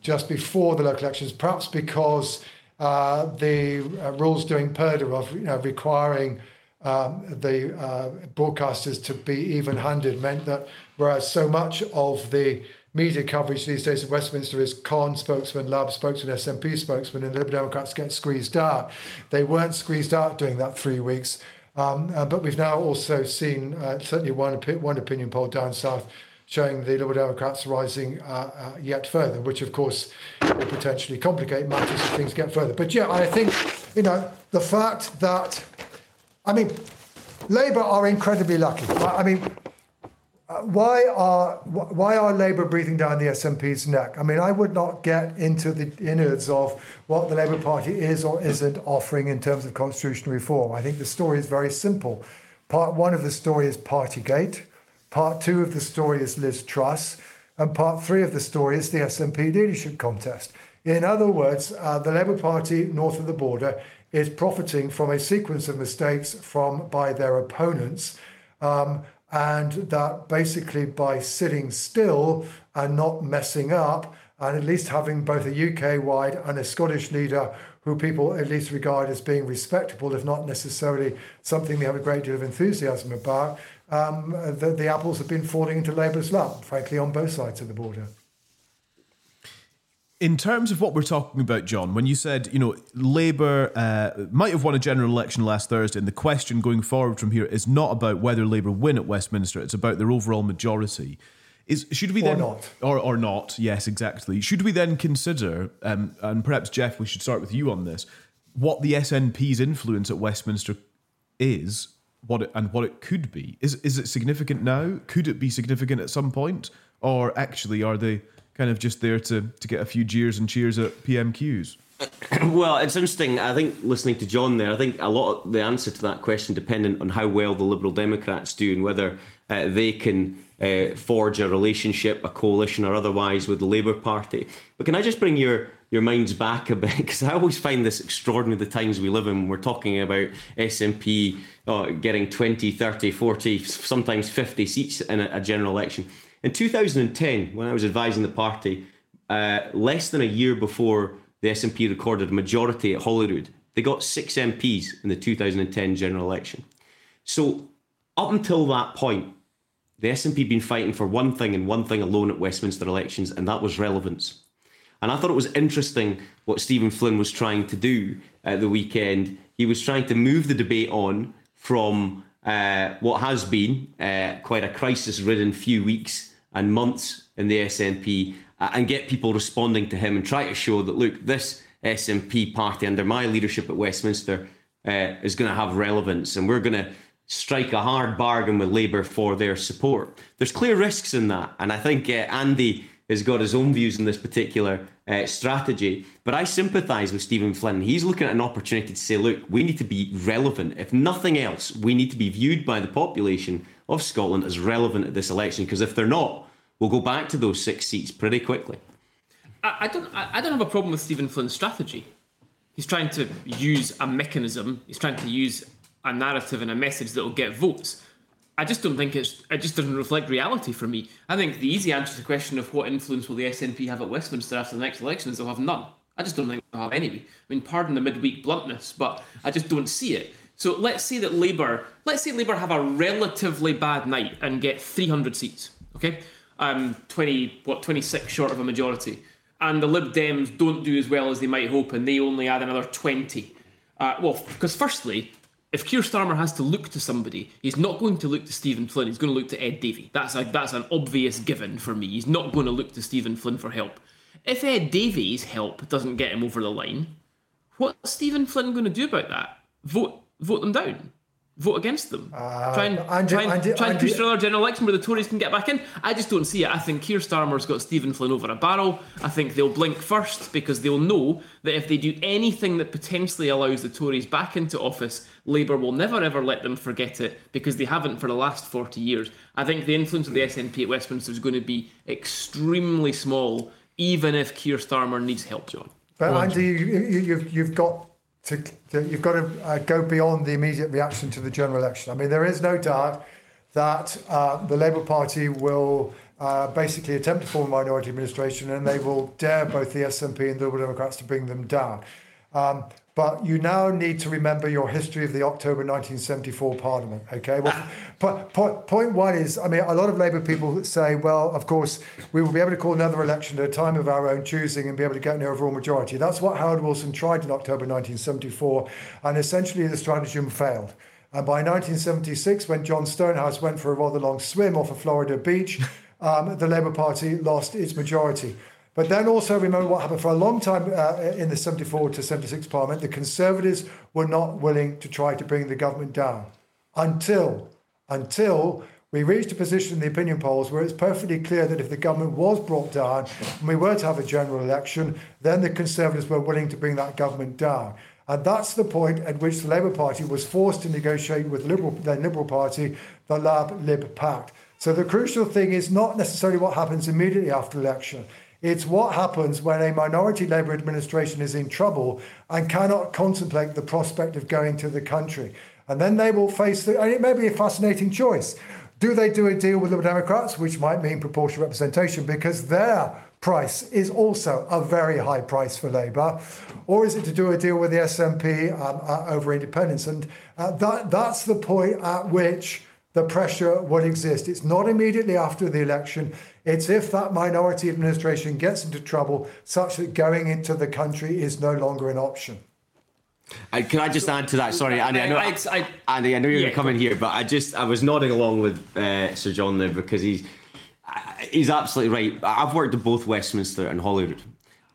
just before the local elections, perhaps because the rules doing Purdah of you know, requiring um, the uh, broadcasters to be even handed meant that whereas so much of the media coverage these days in Westminster is Con spokesman, Lab spokesman, SNP spokesman, and Liberal Democrats get squeezed out. They weren't squeezed out during that three weeks. Um, uh, but we've now also seen uh, certainly one, one opinion poll down south showing the Liberal Democrats rising uh, uh, yet further, which of course will potentially complicate matters if things get further. But yeah, I think, you know, the fact that I mean, Labour are incredibly lucky. I mean, uh, why are why are Labour breathing down the SNP's neck? I mean, I would not get into the innards of what the Labour Party is or isn't offering in terms of constitutional reform. I think the story is very simple. Part one of the story is Partygate. Part two of the story is Liz Truss. And part three of the story is the SNP leadership contest. In other words, uh, the Labour Party north of the border is profiting from a sequence of mistakes from by their opponents. Um, and that basically by sitting still and not messing up, and at least having both a UK wide and a Scottish leader who people at least regard as being respectable, if not necessarily something they have a great deal of enthusiasm about, um, the, the apples have been falling into Labour's lap, frankly, on both sides of the border. In terms of what we're talking about, John, when you said, you know, Labour uh, might have won a general election last Thursday, and the question going forward from here is not about whether Labour win at Westminster, it's about their overall majority. Is should we then or not or or not? Yes, exactly. Should we then consider, um, and perhaps Geoff, we should start with you on this, what the SNP's influence at Westminster is, what it, and what it could be? Is is it significant now? Could it be significant at some point, or actually are they kind of just there to to get a few jeers and cheers at PMQs? (clears throat) well, it's interesting. I think listening to John there, I think a lot of the answer to that question dependent on how well the Liberal Democrats do and whether uh, they can uh, forge a relationship, a coalition, or otherwise with the Labour Party. But can I just bring your your minds back a bit (laughs) because I always find this extraordinary the times we live in. When we're talking about SNP uh, getting 20, 30, 40, sometimes 50 seats in a, a, general election. In 2010, when I was advising the party, uh, less than a year before the SNP recorded a majority at Holyrood, they got six MPs in the 2010 general election. So up until that point, the SNP had been fighting for one thing and one thing alone at Westminster elections, and that was relevance. And I thought it was interesting what Stephen Flynn was trying to do at the weekend. He was trying to move the debate on from uh, what has been uh, quite a crisis ridden few weeks and months in the SNP uh, and get people responding to him and try to show that, look, this SNP party under my leadership at Westminster uh, is going to have relevance and we're going to strike a hard bargain with Labour for their support. There's clear risks in that, and I think uh, Andy has got his own views on this particular uh, strategy. But I sympathise with Stephen Flynn. He's looking at an opportunity to say, look, we need to be relevant. If nothing else, we need to be viewed by the population of Scotland as relevant at this election. Because if they're not, we'll go back to those six seats pretty quickly. I, I don't. I, I don't have a problem with Stephen Flynn's strategy. He's trying to use a mechanism. He's trying to use a narrative and a message that will get votes. I just don't think it's. It just doesn't reflect reality for me. I think the easy answer to the question of what influence will the SNP have at Westminster after the next election is they'll have none. I just don't think they'll have any. I mean, pardon the midweek bluntness, but I just don't see it. So let's say that Labour, let's say Labour have a relatively bad night and get 300 seats. Okay, um, 20 what 26 short of a majority, and the Lib Dems don't do as well as they might hope, and they only add another 20. Uh, well, because firstly, if Keir Starmer has to look to somebody, he's not going to look to Stephen Flynn. He's going to look to Ed Davey. That's a, that's an obvious given for me. He's not going to look to Stephen Flynn for help. If Ed Davey's help doesn't get him over the line, what's Stephen Flynn going to do about that? Vote vote them down vote against them. Uh, try and, Andy, try and, Andy, try and Andy, push for another general election where the Tories can get back in. I just don't see it. I think Keir Starmer's got Stephen Flynn over a barrel. I think they'll blink first because they'll know that if they do anything that potentially allows the Tories back into office, Labour will never ever let them forget it because they haven't for the last 40 years. I think the influence of the SNP at Westminster is going to be extremely small, even if Keir Starmer needs help, John. But Andy, you, you, you've, you've got to, to, you've got to uh, go beyond the immediate reaction to the general election. I mean, there is no doubt that uh, the Labour Party will uh, basically attempt to form a minority administration and they will dare both the SNP and the Liberal Democrats to bring them down. Um, but you now need to remember your history of the October 1974 Parliament. Okay. Well, po- po- point one is, I mean, a lot of Labour people say, well, of course, we will be able to call another election at a time of our own choosing and be able to get an overall majority. That's what Harold Wilson tried in October 1974, and essentially the stratagem failed. And by 1976, when John Stonehouse went for a rather long swim off a Florida beach, (laughs) um, the Labour Party lost its majority. But then also remember what happened for a long time uh, in the 74 to 76 Parliament. The Conservatives were not willing to try to bring the government down until, until we reached a position in the opinion polls where it's perfectly clear that if the government was brought down and we were to have a general election, then the Conservatives were willing to bring that government down. And that's the point at which the Labour Party was forced to negotiate with Liberal, the Liberal Party the Lab Lib Pact. So the crucial thing is not necessarily what happens immediately after election. It's what happens when a minority Labour administration is in trouble and cannot contemplate the prospect of going to the country. And then they will face, the, and it may be a fascinating choice. Do they do a deal with Liberal Democrats, which might mean proportional representation, because their price is also a very high price for Labour, or is it to do a deal with the SNP um, uh, over independence? And uh, that that's the point at which the pressure would exist. It's not immediately after the election. It's if that minority administration gets into trouble such that going into the country is no longer an option. I, can I just add to that? Sorry, Andy. I know, I- I- Andy, I know you're Yeah, going to come in here, but I just I was nodding along with uh, Sir John there because he's he's absolutely right. I've worked at both Westminster and Holyrood,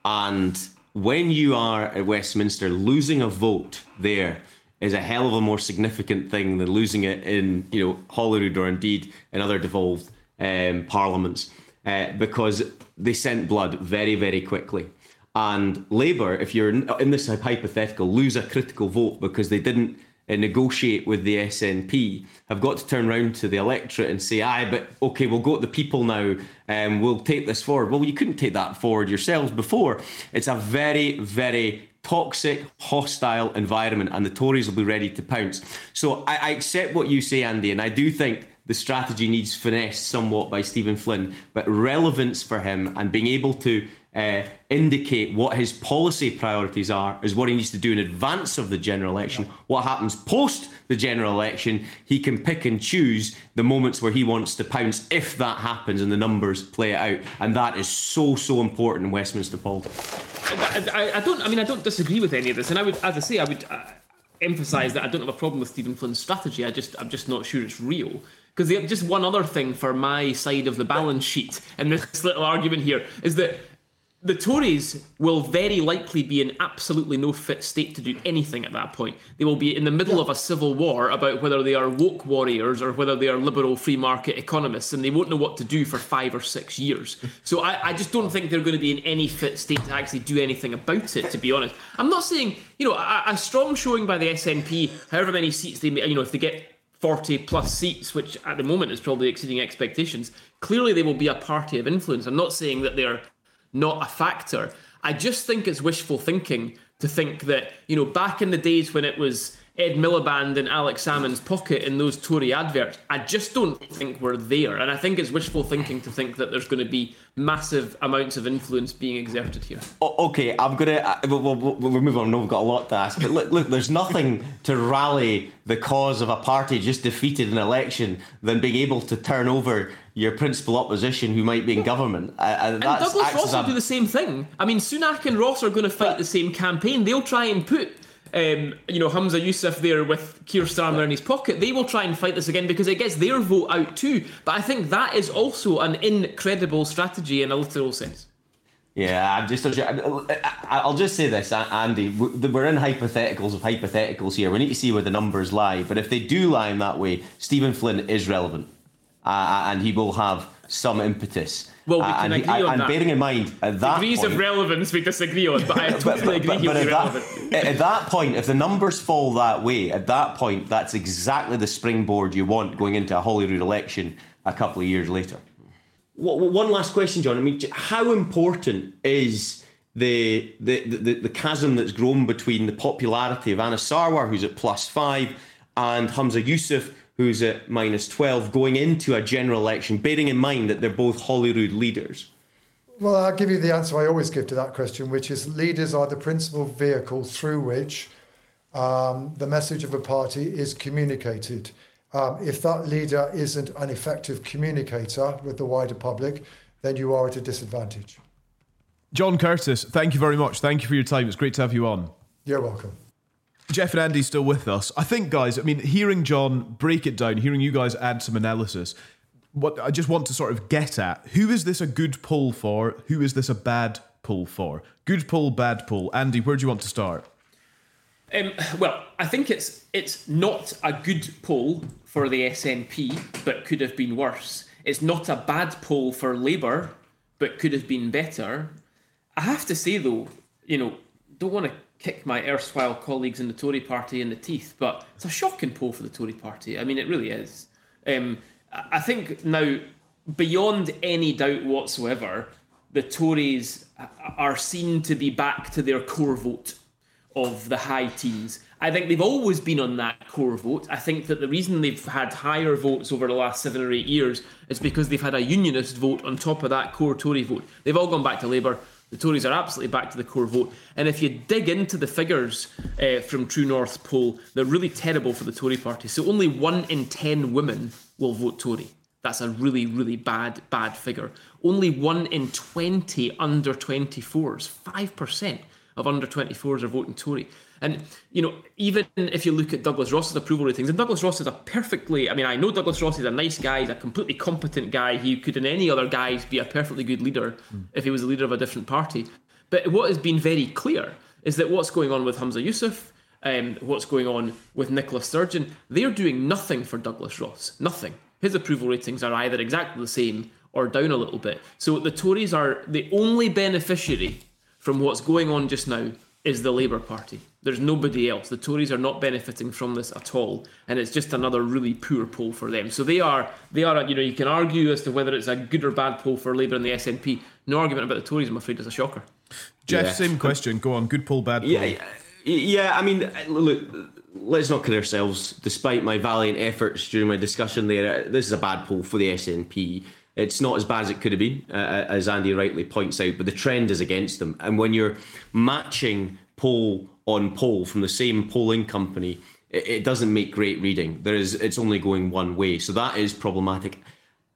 and when you are at Westminster, losing a vote there is a hell of a more significant thing than losing it in you know Holyrood or indeed in other devolved um, parliaments uh, because they scent blood very very quickly. And Labour, if you're in in this hypothetical, lose a critical vote because they didn't uh, negotiate with the SNP, have got to turn round to the electorate and say, aye, but okay, we'll go to the people now and we'll take this forward. Well, you couldn't take that forward yourselves before. It's a very, very toxic, hostile environment, and the Tories will be ready to pounce. So I, I accept what you say, Andy, and I do think the strategy needs finesse somewhat by Stephen Flynn, but relevance for him and being able to uh, indicate what his policy priorities are is what he needs to do in advance of the general election. What happens post the general election, he can pick and choose the moments where he wants to pounce if that happens and the numbers play it out. And that is so, so important in Westminster politics. I, I, I don't. I mean, I don't disagree with any of this, and I would, as I say, I would uh, emphasise that I don't have a problem with Stephen Flynn's strategy. I just, I'm just not sure it's real. Because just one other thing for my side of the balance sheet in this little argument here is that the Tories will very likely be in absolutely no fit state to do anything at that point. They will be in the middle of a civil war about whether they are woke warriors or whether they are liberal free market economists, and they won't know what to do for five or six years. So I, I just don't think they're going to be in any fit state to actually do anything about it, to be honest. I'm not saying, you know, a, a strong showing by the SNP, however many seats they, may, you know, if they get 40 plus seats, which at the moment is probably exceeding expectations, clearly they will be a party of influence. I'm not saying that they're not a factor. I just think it's wishful thinking to think that, you know, back in the days when it was Ed Miliband and Alex Salmond's pocket in those Tory adverts, I just don't think we're there. And I think it's wishful thinking to think that there's going to be massive amounts of influence being exerted here. Okay, I'm gonna. Uh, we'll, we'll, we'll move on. Know we've got a lot to ask, but look, look, there's nothing to rally the cause of a party just defeated in an election than being able to turn over your principal opposition who might be in government. Uh, and And Douglas acts Ross will do the same thing. I mean, Sunak and Ross are going to fight the same campaign. They'll try and put, um, you know, Humza Yousaf there with Keir Starmer in his pocket. They will try and fight this again because it gets their vote out too. But I think that is also an incredible strategy in a literal sense. Yeah, I'm just. I'll just say this, Andy. We're in hypotheticals of hypotheticals here. We need to see where the numbers lie. But if they do lie in that way, Stephen Flynn is relevant, uh, and he will have some impetus. Well, we Uh, can and, agree on and that. bearing in mind at that Degrees point, of relevance we disagree on, but I (laughs) totally but- agree but- he'll but be at relevant. that, (laughs) at that point, if the numbers fall that way, at that point, that's exactly the springboard you want going into a Holyrood election a couple of years later. Wha- wha- One last question, John. I mean, how important is the the, the the chasm that's grown between the popularity of Anas Sarwar, who's at plus five, and Humza Yousaf, who's at minus twelve, going into a general election, bearing in mind that they're both Holyrood leaders? Well, I'll give you the answer I always give to that question, which is leaders are the principal vehicle through which um, the message of a party is communicated. Um, if that leader isn't an effective communicator with the wider public, then you are at a disadvantage. John Curtice, thank you very much. Thank you for your time. It's great to have you on. You're welcome. Geoff and Andy still with us. I think, guys, I mean, hearing John break it down, hearing you guys add some analysis, what I just want to sort of get at who is this a good pull for? Who is this a bad pull for? Good pull, bad pull. Andy, where do you want to start? Um, well, I think it's it's not a good poll for the SNP, but could have been worse. It's not a bad poll for Labour, but could have been better. I have to say though, you know, don't want to kick my erstwhile colleagues in the Tory party in the teeth, but it's a shocking poll for the Tory party. I mean, it really is. Um, I think now, beyond any doubt whatsoever, the Tories are seen to be back to their core vote of the high teens. I think they've always been on that core vote. I think that the reason they've had higher votes over the last seven or eight years is because they've had a unionist vote on top of that core Tory vote. They've all gone back to Labour. The Tories are absolutely back to the core vote. And if you dig into the figures uh, from True North poll, they're really terrible for the Tory party. So only one in 10 women will vote Tory. That's a really, really bad, bad figure. Only one in 20 under 24s, 5% of under 24s are voting Tory. And, you know, even if you look at Douglas Ross's approval ratings, and Douglas Ross is a perfectly, I mean, I know Douglas Ross is a nice guy, he's a completely competent guy. He could, in any other guise, be a perfectly good leader mm. if he was the leader of a different party. But what has been very clear is that what's going on with Humza Yousaf, um, what's going on with Nicola Sturgeon, they're doing nothing for Douglas Ross. Nothing. His approval ratings are either exactly the same or down a little bit. So the Tories are the only beneficiary from what's going on just now is the Labour Party. There's nobody else. The Tories are not benefiting from this at all, and it's just another really poor poll for them. So they are, they are. You know, you can argue as to whether it's a good or bad poll for Labour and the SNP. No argument about the Tories. I'm afraid is a shocker. Geoff, yeah. same question. Go on. Good poll, bad poll. Yeah, yeah. I mean, look. Let's not kid ourselves. Despite my valiant efforts during my discussion there, this is a bad poll for the SNP. It's not as bad as it could have been, uh, as Andy rightly points out, but the trend is against them. And when you're matching poll on poll from the same polling company, it, it doesn't make great reading. There is, it's only going one way, so that is problematic.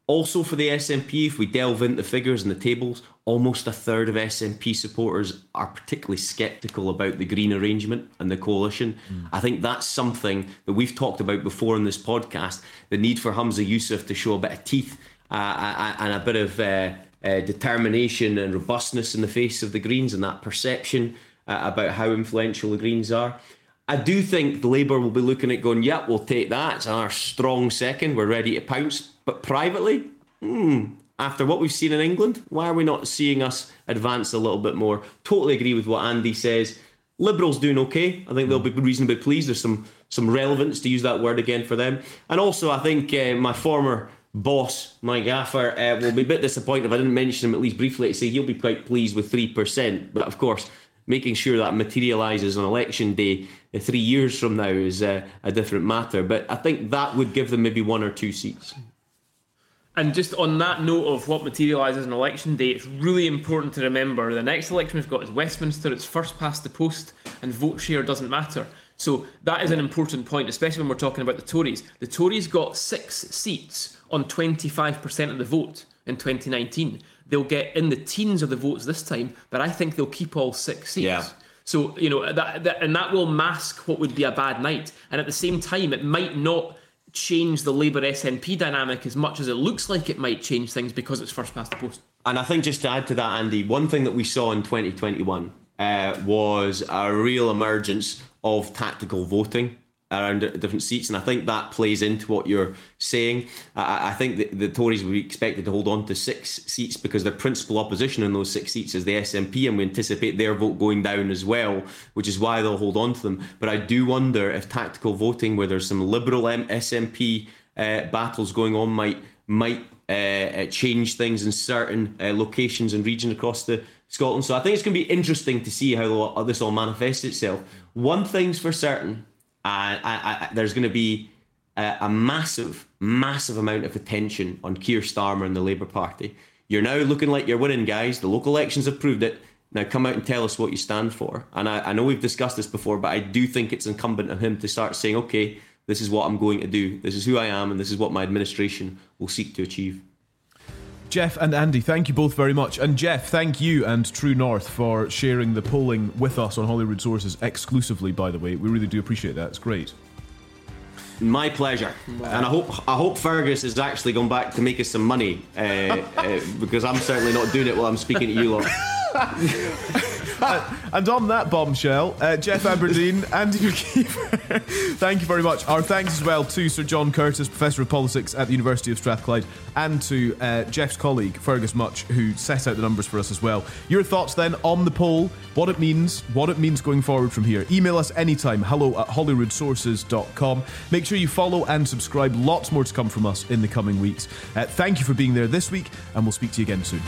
Also for the SNP, if we delve into the figures and the tables, almost a third of SNP supporters are particularly sceptical about the Green arrangement and the coalition. Mm. I think that's something that we've talked about before in this podcast the need for Humza Yousaf to show a bit of teeth uh, and a bit of uh, uh, determination and robustness in the face of the Greens and that perception uh, about how influential the Greens are. I do think the Labour will be looking at going, yeah, we'll take that. It's our strong second. We're ready to pounce. But privately, hmm, after what we've seen in England, why are we not seeing us advance a little bit more? Totally agree with what Andy says. Liberals doing okay. I think they'll be reasonably pleased. There's some some relevance to use that word again for them. And also, I think uh, my former boss, my gaffer, uh, will be a bit disappointed if I didn't mention him at least briefly to say he'll be quite pleased with 3%. But of course, making sure that materialises on election day uh, three years from now is uh, a different matter. But I think that would give them maybe one or two seats. And just on that note of what materialises on election day, it's really important to remember the next election we've got is Westminster. It's first past the post, and vote share doesn't matter. So that is an important point, especially when we're talking about the Tories. The Tories got six seats on 25% of the vote in 2019. They'll get in the teens of the votes this time, but I think they'll keep all six seats. Yeah. So, you know, that, that, and that will mask what would be a bad night. And at the same time, it might not change the Labour SNP dynamic as much as it looks like it might change things because it's first past the post. And I think just to add to that, Andy, one thing that we saw in 2021 uh, was a real emergence of tactical voting around different seats, and I think that plays into what you're saying. I, I think the, the Tories will be expected to hold on to six seats because their principal opposition in those six seats is the SNP, and we anticipate their vote going down as well, which is why they'll hold on to them. But I do wonder if tactical voting, where there's some Liberal SNP uh, battles going on, might might uh, uh, change things in certain uh, locations and regions across the Scotland. So I think it's going to be interesting to see how this all manifests itself. One thing's for certain and I, I, there's going to be a, a, massive, massive amount of attention on Keir Starmer and the Labour Party. You're now looking like you're winning, guys. The local elections have proved it. Now come out and tell us what you stand for. And I, I know we've discussed this before, but I do think it's incumbent on him to start saying, okay, this is what I'm going to do. This is who I am, and this is what my administration will seek to achieve. Geoff and Andy, thank you both very much. And Geoff, thank you and True North for sharing the polling with us on Holyrood Sources exclusively, by the way. We really do appreciate that. It's great. My pleasure, wow. and I hope I hope Fergus is actually gone back to make us some money uh, uh, because I'm certainly not doing it while I'm speaking to you lot. (laughs) (laughs) and on that bombshell, uh, Geoff Aberdein, (laughs) Andy Maciver, (laughs) thank you very much. Our thanks as well to Sir John Curtice, Professor of Politics at the University of Strathclyde, and to uh, Geoff's colleague, Fergus Mutch, who set out the numbers for us as well. Your thoughts then on the poll, what it means, what it means going forward from here. Email us anytime, hello at holyroodsources.com. Make sure you follow and subscribe. Lots more to come from us in the coming weeks. Uh, thank you for being there this week, and we'll speak to you again soon.